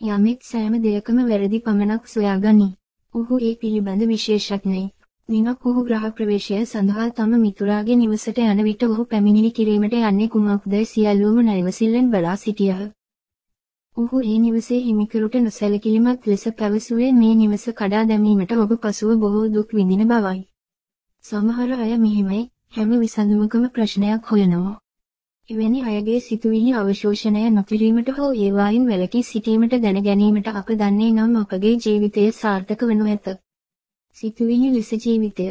යමෙක් සෑම දෙයකම වැරදි පමණක් සොයාගනී. ඔහු ඒ පිළිබඳ විශේෂඥයෙක්. දිනක් ඔහු ග්‍රහ ප්‍රවේශය සඳහා තම මිතුරාගේ නිවසට යන විට ඔහු පැමිණිලි කිරීමට යන්නේ කුමක්දයි සියල්ලෝම නැවසිල්ලෙන් බලා සිටියහ. ඔහු ඒ නිවසේ හිමිකරුට නොසැලකිලිමත් ලෙස පැවසුවේ මේ නිවස කඩා දැමීමට ඔබ පසුව බොහෝ දුක් විඳින බවයි. සමහර අය මෙහිමයි හැම විසඳුමකම ප්‍රශ්නයක් හොයනවා. එවැනි අයගේ සිතුවිලි අවශෝෂණය නොකිරීමට හෝ ඒවායින් වැළකී සිටීමට දැන ගැනීමට අප දන්නේ නම් අපගේ ජීවිතය සාර්ථක වනු ඇත. සිතුවිලි ලෙස ජීවිතය